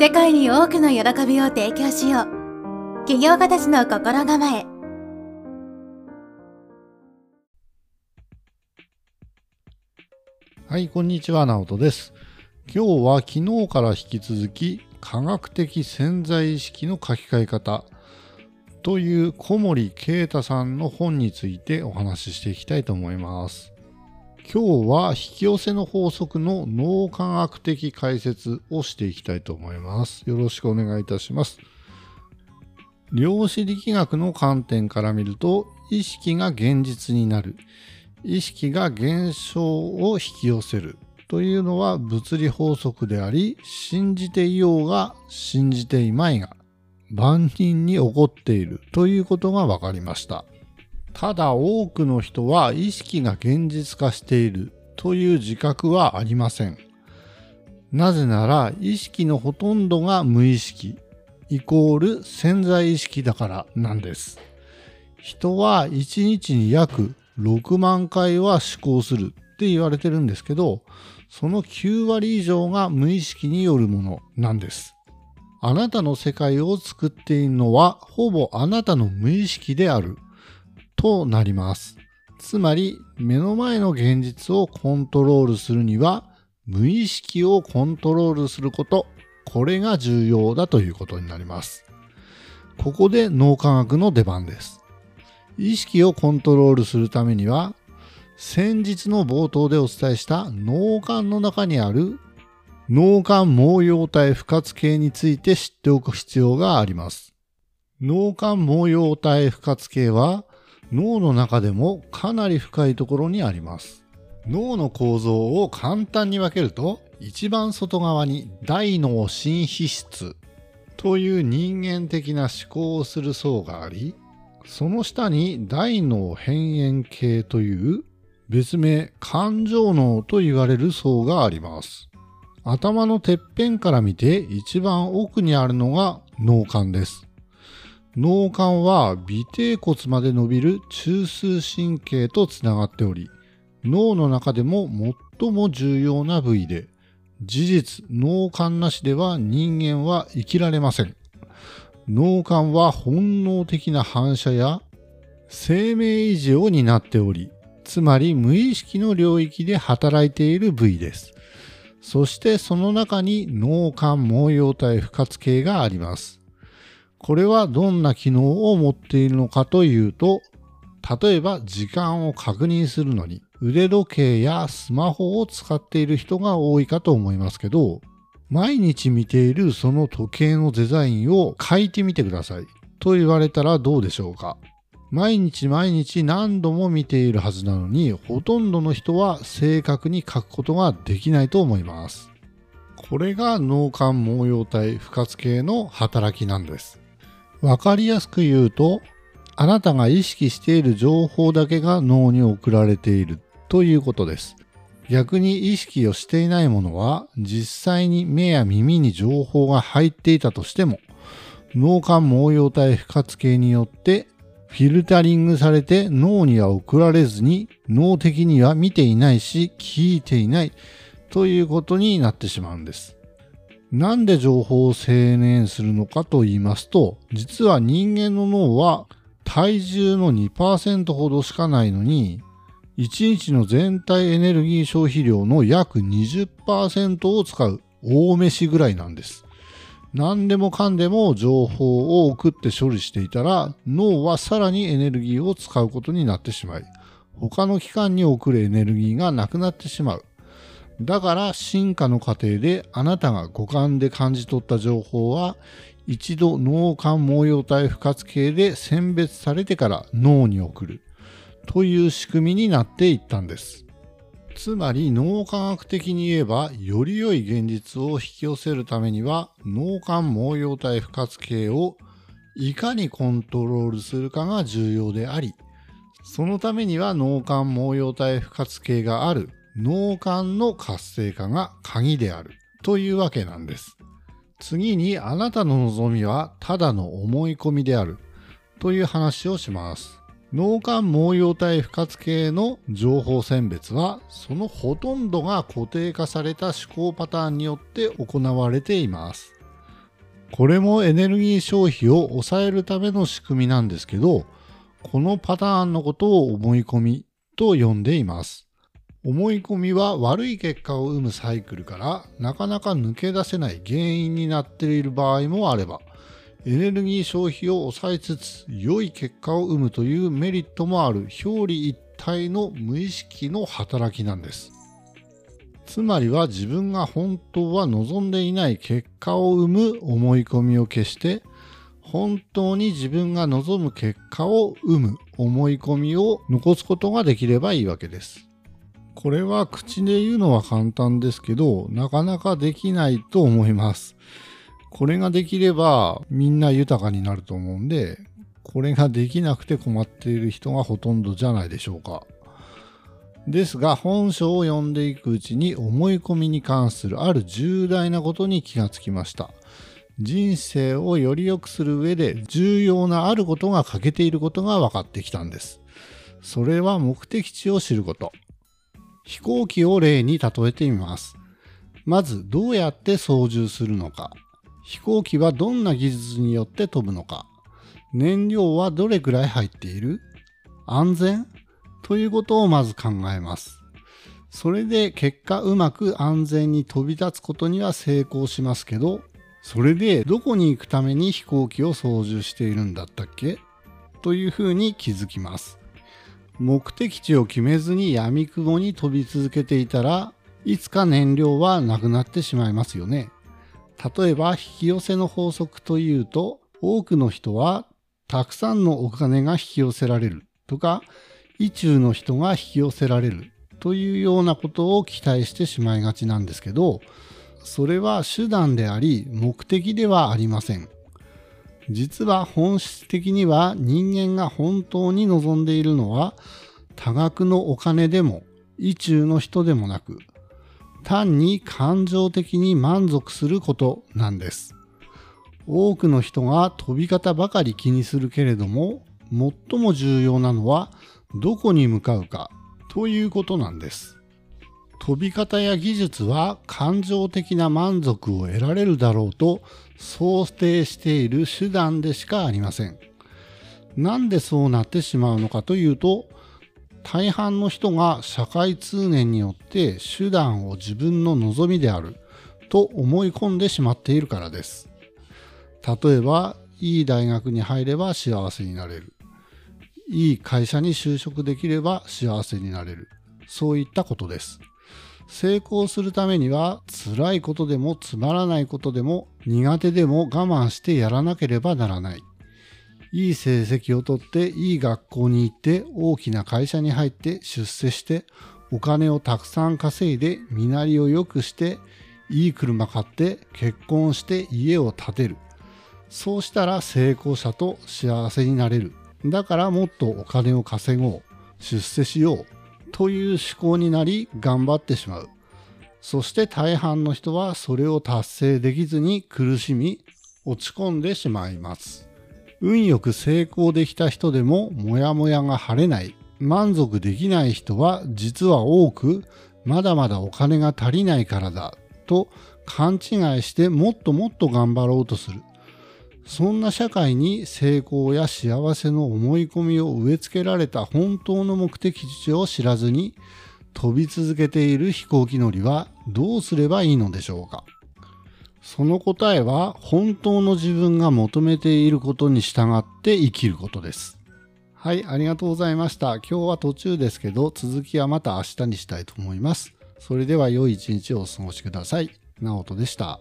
世界に多くの喜びを提供しよう起業家たちの心構えはい、こんにちは、直人です。今日は昨日から引き続き、科学的潜在意識の書き換え方という小森啓太さんの本についてお話ししていきたいと思います。今日は引き寄せの法則の脳科学的解説をしていきたいと思います。よろしくお願いいたします。量子力学の観点から見ると、意識が現実になる。意識が現象を引き寄せるというのは物理法則であり、信じていようが信じていまいが万人に起こっているということが分かりました。ただ多くの人は意識が現実化しているという自覚はありません。なぜなら意識のほとんどが無意識イコール潜在意識だからなんです。人は1日に約6万回は思考するって言われてるんですけど、その9割以上が無意識によるものなんです。あなたの世界を作っているのはほぼあなたの無意識であるとなります。つまり目の前の現実をコントロールするには無意識をコントロールすること、これが重要だということになります。ここで脳科学の出番です。意識をコントロールするためには先日の冒頭でお伝えした脳幹の中にある脳幹毛様体不活系について知っておく必要があります。脳幹毛様体不活系は脳の中でもかなり深いところにあります。脳の構造を簡単に分けると一番外側に大脳新皮質という人間的な思考をする層がありその下に大脳辺縁系という別名感情脳と言われる層があります。頭のてっぺんから見て一番奥にあるのが脳幹です。脳幹は尾てい骨まで伸びる中枢神経とつながっており、脳の中でも最も重要な部位で、事実脳幹なしでは人間は生きられません。脳幹は本能的な反射や生命維持を担っており、つまり無意識の領域で働いている部位です。そしてその中に脳幹毛様体不活系があります。これはどんな機能を持っているのかというと、例えば時間を確認するのに腕時計やスマホを使っている人が多いかと思いますけど、毎日見ているその時計のデザインを書いてみてください。と言われたらどうでしょうか。毎日毎日何度も見ているはずなのにほとんどの人は正確に書くことができないと思います。これが脳幹毛様体不活系の働きなんです。わかりやすく言うとあなたが意識している情報だけが脳に送られているということです逆に意識をしていないものは実際に目や耳に情報が入っていたとしても脳幹毛様体不活系によってフィルタリングされて脳には送られずに脳的には見ていないし聞いていないということになってしまうんです。なんで情報を制限するのかと言いますと実は人間の脳は体重の2%ほどしかないのに1日の全体エネルギー消費量の約20%を使う大飯ぐらいなんです。何でもかんでも情報を送って処理していたら脳はさらにエネルギーを使うことになってしまい他の器官に送るエネルギーがなくなってしまう。だから進化の過程であなたが五感で感じ取った情報は一度脳幹毛様体不活系で選別されてから脳に送る。という仕組みになっていったんです。つまり脳科学的に言えばより良い現実を引き寄せるためには脳幹毛様体不活系をいかにコントロールするかが重要でありそのためには脳幹毛様体不活系がある脳幹の活性化が鍵であるというわけなんです。次にあなたの望みはただの思い込みであるという話をします。脳幹毛様体不活系の情報選別はそのほとんどが固定化された思考パターンによって行われています。これもエネルギー消費を抑えるための仕組みなんですけど、このパターンのことを思い込みと呼んでいます。思い込みは悪い結果を生むサイクルからなかなか抜け出せない原因になっている場合もあれば、エネルギー消費を抑えつつ良い結果を生むというメリットもある表裏一体の無意識の働きなんです。つまりは自分が本当は望んでいない結果を生む思い込みを消して本当に自分が望む結果を生む思い込みを残すことができればいいわけです。これは口で言うのは簡単ですけど、なかなかできないと思います。これができればみんな豊かになると思うんで、これができなくて困っている人がほとんどじゃないでしょうか。ですが本書を読んでいくうちに思い込みに関するある重大なことに気がつきました。人生をより良くする上で重要なあることが欠けていることが分かってきたんです。それは目的地を知ること。飛行機を例に例えてみます。まずどうやって操縦するのか。飛行機はどんな技術によって飛ぶのか。燃料はどれくらい入っている安全ということをまず考えます。それで結果うまく安全に飛び立つことには成功しますけど、それでどこに行くために飛行機を操縦しているんだったっけ？というふうに気づきます。目的地を決めずに闇雲に飛び続けていたらいつか燃料はなくなってしまいますよね。例えば引き寄せの法則というと多くの人はたくさんのお金が引き寄せられるとか意中の人が引き寄せられるというようなことを期待してしまいがちなんですけど、それは手段であり目的ではありません。実は本質的には人間が本当に望んでいるのは多額のお金でも意中の人でもなく単に感情的に満足することなんです。多くの人が飛び方ばかり気にするけれども最も重要なのはどこに向かうかということなんです。飛び方や技術は感情的な満足を得られるだろうと想定している手段でしかありません。なんでそうなってしまうのかというと、大半の人が社会通念によって手段を自分の望みであると思い込んでしまっているからです。例えば、いい大学に入れば幸せになれる。いい会社に就職できれば幸せになれる。そういったことです。成功するためには辛いことでもつまらないことでも苦手でも我慢してやらなければならない。いい成績をとっていい学校に行って大きな会社に入って出世してお金をたくさん稼いで身なりを良くしていい車買って結婚して家を建てる。そうしたら成功者と幸せになれる。だからもっとお金を稼ごう、出世しようという思考になり頑張ってしまう。そして大半の人はそれを達成できずに苦しみ、落ち込んでしまいます。運よく成功できた人でもモヤモヤが晴れない、満足できない人は実は多く、まだまだお金が足りないからだと勘違いしてもっともっと頑張ろうとする。そんな社会に成功や幸せの思い込みを植え付けられた本当の目的地を知らずに飛び続けている飛行機乗りはどうすればいいのでしょうか？その答えは本当の自分が求めていることに従って生きることです。はい、ありがとうございました。今日は途中ですけど続きはまた明日にしたいと思います。それでは良い一日をお過ごしください。直人でした。